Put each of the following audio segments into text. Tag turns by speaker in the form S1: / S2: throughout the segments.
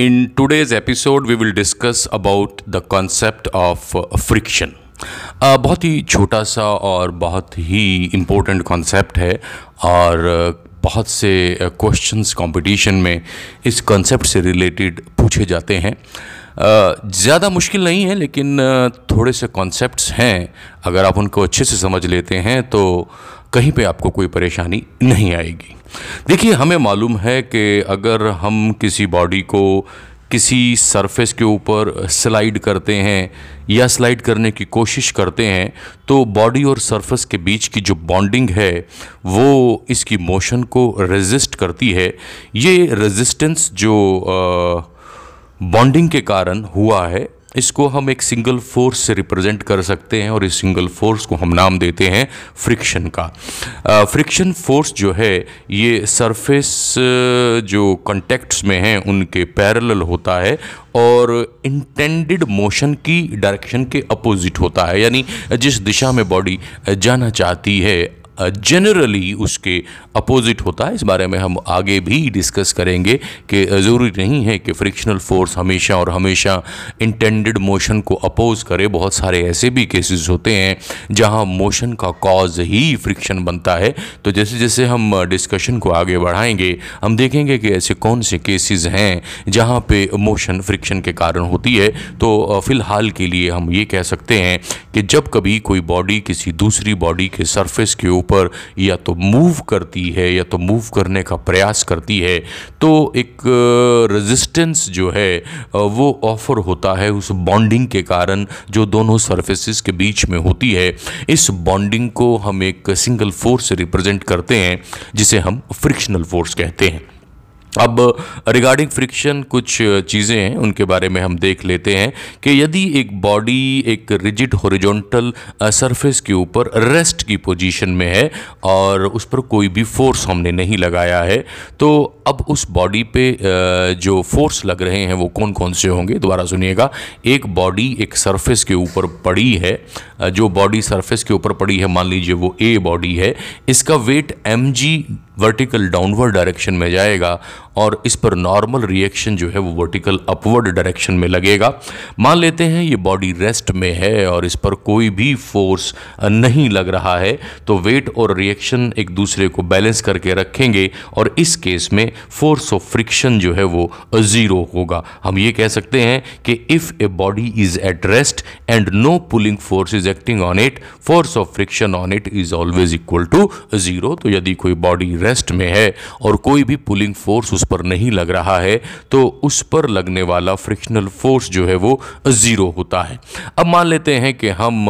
S1: In today's episode, we will discuss about the concept of uh, friction. Uh, बहुत ही छोटा सा और बहुत ही इम्पोर्टेंट कॉन्सेप्ट है और uh, बहुत से क्वेश्चंस कंपटीशन में इस कॉन्सेप्ट से रिलेटेड पूछे जाते हैं ज़्यादा मुश्किल नहीं है लेकिन थोड़े से कॉन्सेप्ट्स हैं अगर आप उनको अच्छे से समझ लेते हैं तो कहीं पे आपको कोई परेशानी नहीं आएगी। देखिए, हमें मालूम है कि अगर हम किसी बॉडी को किसी सरफेस के ऊपर स्लाइड करते हैं या स्लाइड करने की कोशिश करते हैं तो बॉडी और सरफेस के बीच की जो बॉन्डिंग है, वो इसकी मोशन को रेजिस्ट करती है। ये रेजिस्टेंस जो बॉन्डिंग के कारण हुआ है इसको हम एक सिंगल फोर्स से रिप्रेजेंट कर सकते हैं और इस सिंगल फोर्स को हम नाम देते हैं फ्रिक्शन का। फ्रिक्शन फोर्स जो है, ये सरफेस जो कंटेक्ट्स में हैं, उनके पैरेलल होता है और इंटेंडेड मोशन की डायरेक्शन के अपोजिट होता है। यानी जिस दिशा में बॉडी जाना चाहती है जनरली उसके अपोजिट होता है। इस बारे में हम आगे भी डिस्कस करेंगे कि ज़रूरी नहीं है कि फ्रिक्शनल फोर्स हमेशा और हमेशा इंटेंडेड मोशन को अपोज करे। बहुत सारे ऐसे भी केसेस होते हैं जहाँ मोशन का कॉज ही फ्रिक्शन बनता है। तो जैसे जैसे हम डिस्कशन को आगे बढ़ाएँगे, हम देखेंगे कि ऐसे कौन से केसेस हैं जहाँ पे मोशन फ्रिक्शन के कारण होती है। तो फ़िलहाल के लिए हम ये कह सकते हैं कि जब कभी कोई बॉडी किसी दूसरी बॉडी के सरफेस के ऊपर ऊपर या तो मूव करती है, या तो मूव करने का प्रयास करती है तो एक रेजिस्टेंस जो है वो ऑफ़र होता है उस बॉन्डिंग के कारण जो दोनों सर्फेसिस के बीच में होती है। इस बॉन्डिंग को हम एक सिंगल फोर्स रिप्रेजेंट करते हैं, जिसे हम फ्रिक्शनल फोर्स कहते हैं। अब रिगार्डिंग फ्रिक्शन कुछ चीज़ें हैं, उनके बारे में हम देख लेते हैं कि यदि एक बॉडी एक रिजिड हॉरिजॉन्टल सरफेस के ऊपर रेस्ट की पोजीशन में है और उस पर कोई भी फोर्स हमने नहीं लगाया है तो अब उस बॉडी पे जो फोर्स लग रहे हैं वो कौन कौन से होंगे? दोबारा सुनिएगा। एक बॉडी एक सरफेस के ऊपर पड़ी है जो बॉडी सरफेस के ऊपर पड़ी है, मान लीजिए वो ए बॉडी है, इसका weight M vertical downward direction में जाएगा और इस पर नॉर्मल रिएक्शन जो है वो वर्टिकल अपवर्ड डायरेक्शन में लगेगा। मान लेते हैं ये बॉडी रेस्ट में है और इस पर कोई भी फोर्स नहीं लग रहा है तो वेट और रिएक्शन एक दूसरे को बैलेंस करके रखेंगे और इस केस में फोर्स ऑफ़ फ्रिक्शन जो है वो ज़ीरो होगा। हम ये कह सकते हैं कि if a body is at rest and no pulling force is acting on it force of friction on it is always equal to zero तो यदि कोई बॉडी रेस्ट में है और कोई भी पुलिंग फोर्स उस पर नहीं लग रहा है तो उस पर लगने वाला फ्रिक्शनल फोर्स जो है वो ज़ीरो होता है। अब मान लेते हैं कि हम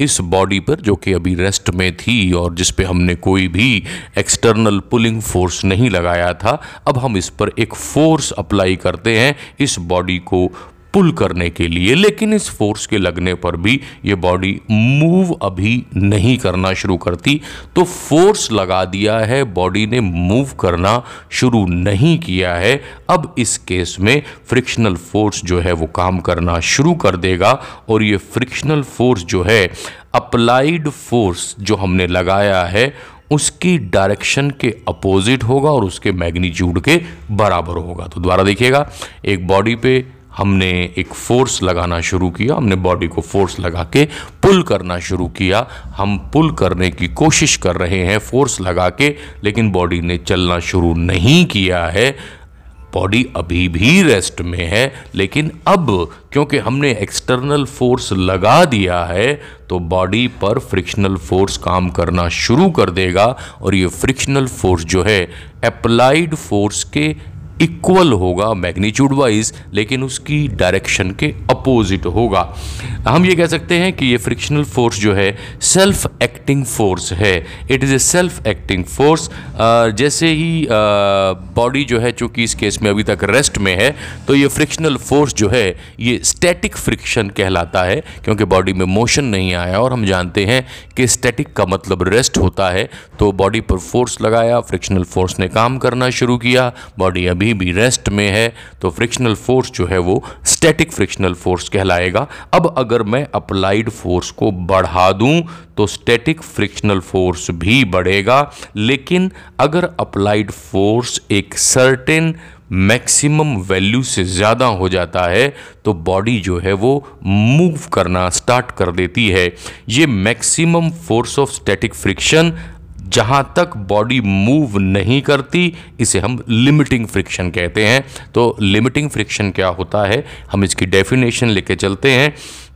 S1: इस बॉडी पर, जो कि अभी रेस्ट में थी और जिस पे हमने कोई भी एक्सटर्नल पुलिंग फोर्स नहीं लगाया था, अब हम इस पर एक फोर्स अप्लाई करते हैं, इस बॉडी को पुल करने के लिए, लेकिन इस फोर्स के लगने पर भी ये बॉडी मूव अभी नहीं करना शुरू करती। तो फोर्स लगा दिया है बॉडी ने मूव करना शुरू नहीं किया है। अब इस केस में फ्रिक्शनल फोर्स जो है वो काम करना शुरू कर देगा, और ये फ्रिक्शनल फोर्स जो है अप्लाइड फोर्स जो हमने लगाया है, उसकी डायरेक्शन के अपोजिट होगा और उसके मैग्नीट्यूड के बराबर होगा। तो दोबारा देखिएगा, एक बॉडी पे हमने एक फोर्स लगाना शुरू किया, हमने बॉडी को फोर्स लगा के पुल करना शुरू किया। हम पुल करने की कोशिश कर रहे हैं फोर्स लगा के, लेकिन बॉडी ने चलना शुरू नहीं किया है। बॉडी अभी भी रेस्ट में है, लेकिन अब क्योंकि हमने एक्सटर्नल फोर्स लगा दिया है तो बॉडी पर फ्रिक्शनल फोर्स काम करना शुरू कर देगा। और ये फ्रिक्शनल फोर्स जो है अप्लाइड फोर्स के इक्वल होगा मैग्नीट्यूड वाइज लेकिन उसकी डायरेक्शन के अपोजिट होगा। हम ये कह सकते हैं कि ये फ्रिक्शनल फोर्स जो है सेल्फ एक्टिंग फोर्स है। It is a self acting force जैसे ही बॉडी जो है, चूँकि इस केस में अभी तक रेस्ट में है तो ये फ्रिक्शनल फोर्स जो है, ये स्टैटिक फ्रिक्शन कहलाता है, क्योंकि बॉडी में मोशन नहीं आया। और हम जानते हैं कि स्टैटिक का मतलब रेस्ट होता है। तो बॉडी पर फोर्स लगाया फ्रिक्शनल फोर्स ने काम करना शुरू किया बॉडी अभी अभी भी रेस्ट में है तो फ्रिक्शनल फोर्स जो है वो स्टैटिक फ्रिक्शनल फोर्स कहलाएगा। अब अगर मैं अप्लाइड फोर्स को बढ़ा दूँ तो स्टैटिक फ्रिक्शनल फोर्स भी बढ़ेगा। लेकिन अगर अप्लाइड फोर्स एक सर्टेन मैक्सिमम वैल्यू से ज़्यादा हो जाता है तो बॉडी जो है वो मूव करना स्टार्ट कर देती है। ये maximum force of static friction जहाँ तक बॉडी मूव नहीं करती इसे हम लिमिटिंग फ्रिक्शन कहते हैं। तो लिमिटिंग फ्रिक्शन क्या होता है? हम इसकी डेफिनेशन लेके चलते हैं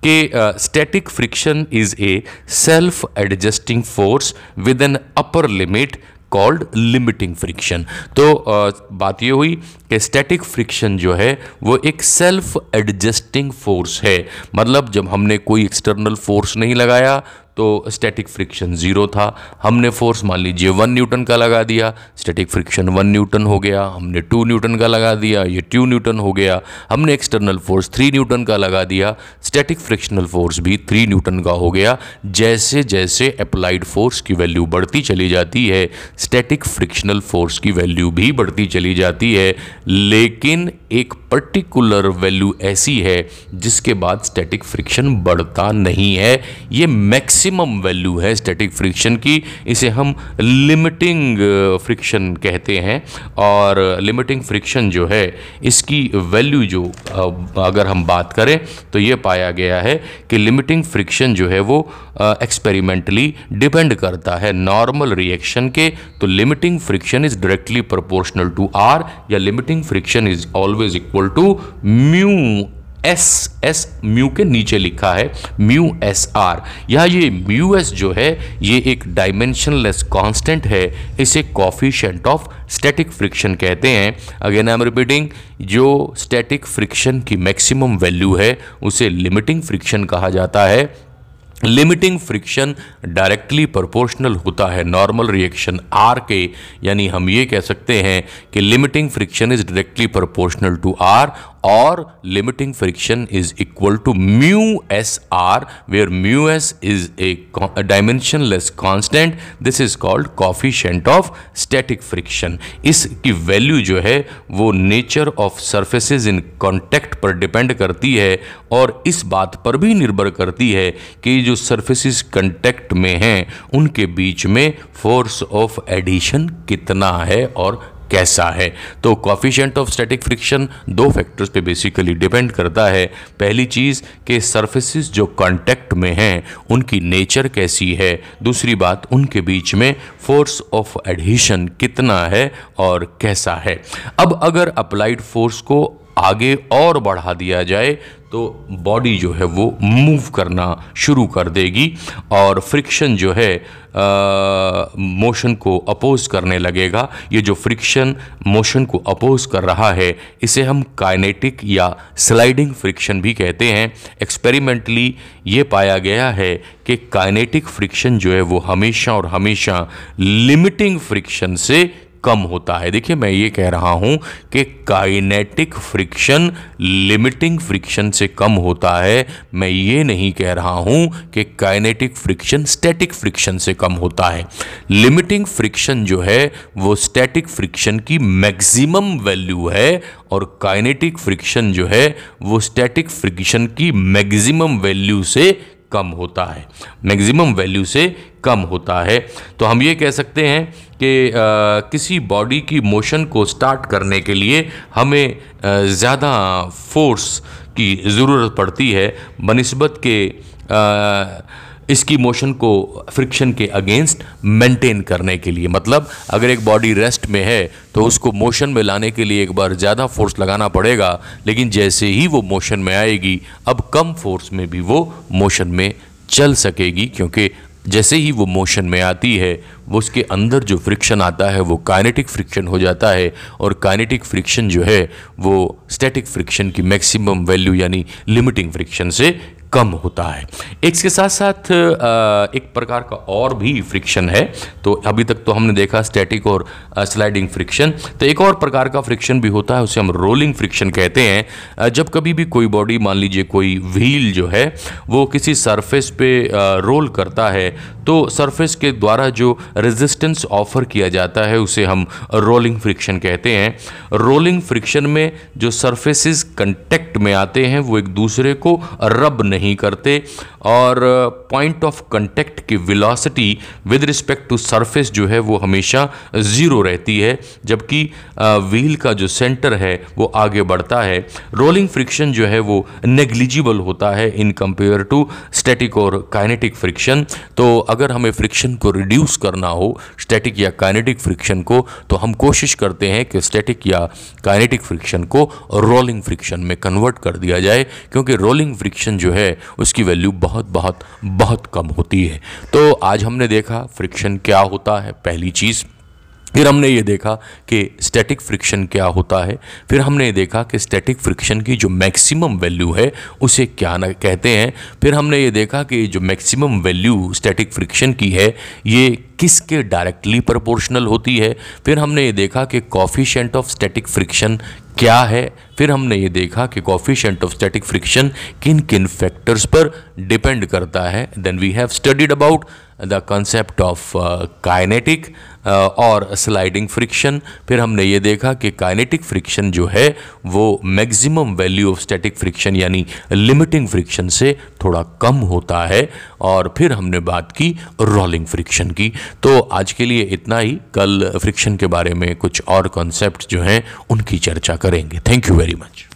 S1: कि static friction is a self adjusting force with an upper limit called limiting friction तो uh, बात ये हुई कि स्टैटिक फ्रिक्शन जो है वो एक सेल्फ एडजस्टिंग फोर्स है। मतलब जब हमने कोई एक्सटर्नल फोर्स नहीं लगाया तो स्टैटिक फ्रिक्शन ज़ीरो था। हमने फोर्स मान लीजिए वन न्यूटन का लगा दिया। स्टैटिक फ्रिक्शन वन न्यूटन हो गया। हमने टू न्यूटन का लगा दिया। ये टू न्यूटन हो गया। हमने एक्सटर्नल फोर्स थ्री न्यूटन का लगा दिया। स्टैटिक फ्रिक्शनल फोर्स भी थ्री न्यूटन का हो गया। जैसे जैसे अप्लाइड फोर्स की वैल्यू बढ़ती चली जाती है स्टैटिक फ्रिक्शनल फोर्स की वैल्यू भी बढ़ती चली जाती है। लेकिन एक पर्टिकुलर वैल्यू ऐसी है, जिसके बाद स्टैटिक फ्रिक्शन बढ़ता नहीं है। ये मैक्स मैक्सिमम वैल्यू है स्टैटिक फ्रिक्शन की इसे हम लिमिटिंग फ्रिक्शन uh, कहते हैं। और लिमिटिंग फ्रिक्शन जो है इसकी वैल्यू जो uh, अगर हम बात करें तो ये पाया गया है कि लिमिटिंग फ्रिक्शन जो है वो एक्सपेरिमेंटली uh, डिपेंड करता है नॉर्मल रिएक्शन के। तो limiting friction is directly proportional to R या limiting friction is always equal to mu S S mu के नीचे लिखा है म्यू एस आर या ये म्यू एस जो है, ये एक डायमेंशनलेस कांस्टेंट है, इसे कॉफिशेंट ऑफ़ स्टैटिक फ्रिक्शन कहते हैं। अगेन आई एम रिपीटिंग जो स्टैटिक फ्रिक्शन की मैक्सिमम वैल्यू है, उसे लिमिटिंग फ्रिक्शन कहा जाता है। लिमिटिंग फ्रिक्शन डायरेक्टली प्रोपोर्शनल होता है नॉर्मल रिएक्शन आर के, यानी हम ये कह सकते हैं कि limiting friction is directly proportional to R और limiting friction is equal to mu S R where mu S is a dimensionless constant this is called coefficient of static friction इसकी वैल्यू जो है, वो nature of surfaces in contact पर depend करती है और इस बात पर भी निर्भर करती है कि जो सर्फेसिज कॉन्टैक्ट में हैं, उनके बीच में फोर्स ऑफ़ एडिशन कितना है और कैसा है? तो कॉफिशेंट ऑफ़ स्टैटिक फ्रिक्शन दो फैक्टर्स पे बेसिकली डिपेंड करता है। पहली चीज़ कि सर्फेसिस जो कांटेक्ट में हैं, उनकी नेचर कैसी है? दूसरी बात, उनके बीच में फोर्स ऑफ़ एडहिशन कितना है और कैसा है? अब अगर अप्लाइड फोर्स को आगे और बढ़ा दिया जाए तो बॉडी जो है वो मूव करना शुरू कर देगी और फ्रिक्शन जो है मोशन को अपोज करने लगेगा। ये जो फ्रिक्शन मोशन को अपोज कर रहा है, इसे हम काइनेटिक या स्लाइडिंग फ्रिक्शन भी कहते हैं। एक्सपेरिमेंटली ये पाया गया है कि काइनेटिक फ्रिक्शन जो है वो हमेशा और हमेशा लिमिटिंग फ्रिक्शन से कम होता है। देखिए, मैं ये कह रहा हूँ कि काइनेटिक फ्रिक्शन लिमिटिंग फ्रिक्शन से कम होता है। मैं ये नहीं कह रहा हूँ कि काइनेटिक फ्रिक्शन स्टैटिक फ्रिक्शन से कम होता है। लिमिटिंग फ्रिक्शन जो है, वो स्टैटिक फ्रिक्शन की मैक्सिमम वैल्यू है और काइनेटिक फ्रिक्शन जो है, वो स्टैटिक फ्रिक्शन की मैक्सिमम वैल्यू से कम होता है। मैक्सिमम वैल्यू से कम होता है। तो हम ये कह सकते हैं कि किसी बॉडी की मोशन को स्टार्ट करने के लिए हमें ज़्यादा फोर्स की ज़रूरत पड़ती है बनस्बत के आ, इसकी मोशन को फ्रिक्शन के अगेंस्ट मेंटेन करने के लिए। मतलब अगर एक बॉडी रेस्ट में है तो उसको मोशन में लाने के लिए एक बार ज़्यादा फोर्स लगाना पड़ेगा लेकिन जैसे ही वो मोशन में आएगी अब कम फोर्स में भी वो मोशन में चल सकेगी क्योंकि जैसे ही वो मोशन में आती है, वो उसके अंदर जो फ्रिक्शन आता है, वो काइनेटिक फ्रिक्शन हो जाता है और काइनेटिक फ्रिक्शन जो है, वो स्टैटिक फ्रिक्शन की मैक्सिमम वैल्यू यानी लिमिटिंग फ्रिक्शन से कम होता है। इसके साथ साथ एक प्रकार का और भी फ्रिक्शन है। तो अभी तक तो हमने देखा स्टैटिक और स्लाइडिंग फ्रिक्शन तो एक और प्रकार का फ्रिक्शन भी होता है, उसे हम रोलिंग फ्रिक्शन कहते हैं। जब कभी भी कोई बॉडी मान लीजिए कोई व्हील जो है, वो किसी सरफेस पे रोल करता है तो सरफेस के द्वारा जो रेजिस्टेंस ऑफ़र किया जाता है, उसे हम रोलिंग फ्रिक्शन कहते हैं। रोलिंग फ्रिक्शन में जो सरफेसेस कंटेक्ट में आते हैं, वो एक दूसरे को रब नहीं नहीं करते और पॉइंट ऑफ़ कंटेक्ट की velocity with respect to surface जो है वो हमेशा ज़ीरो रहती है, जबकि व्हील का जो सेंटर है वो आगे बढ़ता है। रोलिंग फ्रिक्शन जो है वो नेग्लिजिबल होता है इन कंपेयर टू स्टैटिक और काइनेटिक फ्रिक्शन तो अगर हमें फ्रिक्शन को रिड्यूस करना हो स्टैटिक या काइनेटिक फ्रिक्शन को तो हम कोशिश करते हैं कि स्टैटिक या काइनेटिक फ्रिक्शन को रोलिंग फ्रिक्शन में कन्वर्ट कर दिया जाए, क्योंकि रोलिंग फ्रिक्शन जो है उसकी वैल्यू बहुत बहुत बहुत कम होती है। तो आज हमने देखा फ्रिक्शन क्या होता है, पहली चीज़। फिर हमने ये देखा कि स्टैटिक फ्रिक्शन क्या होता है। फिर हमने ये देखा कि स्टैटिक फ्रिक्शन की जो मैक्सिमम वैल्यू है, उसे क्या ना कहते हैं। फिर हमने ये देखा कि जो मैक्सिमम वैल्यू स्टैटिक फ्रिक्शन की है, ये किसके डायरेक्टली प्रोपोर्शनल होती है। फिर हमने ये देखा कि कॉफिशेंट ऑफ़ स्टैटिक फ्रिक्शन क्या है। फिर हमने ये देखा कि कॉफिशेंट ऑफ़ स्टैटिक फ्रिक्शन किन किन फैक्टर्स पर डिपेंड करता है। Then we have studied about the concept of kinetic और स्लाइडिंग फ्रिक्शन फिर हमने ये देखा कि काइनेटिक फ्रिक्शन जो है, वो maximum value of static friction यानी लिमिटिंग फ्रिक्शन से थोड़ा कम होता है और फिर हमने बात की रोलिंग फ्रिक्शन की। तो आज के लिए इतना ही। कल फ्रिक्शन के बारे में कुछ और कॉन्सेप्ट जो हैं, उनकी चर्चा करेंगे। Thank you very much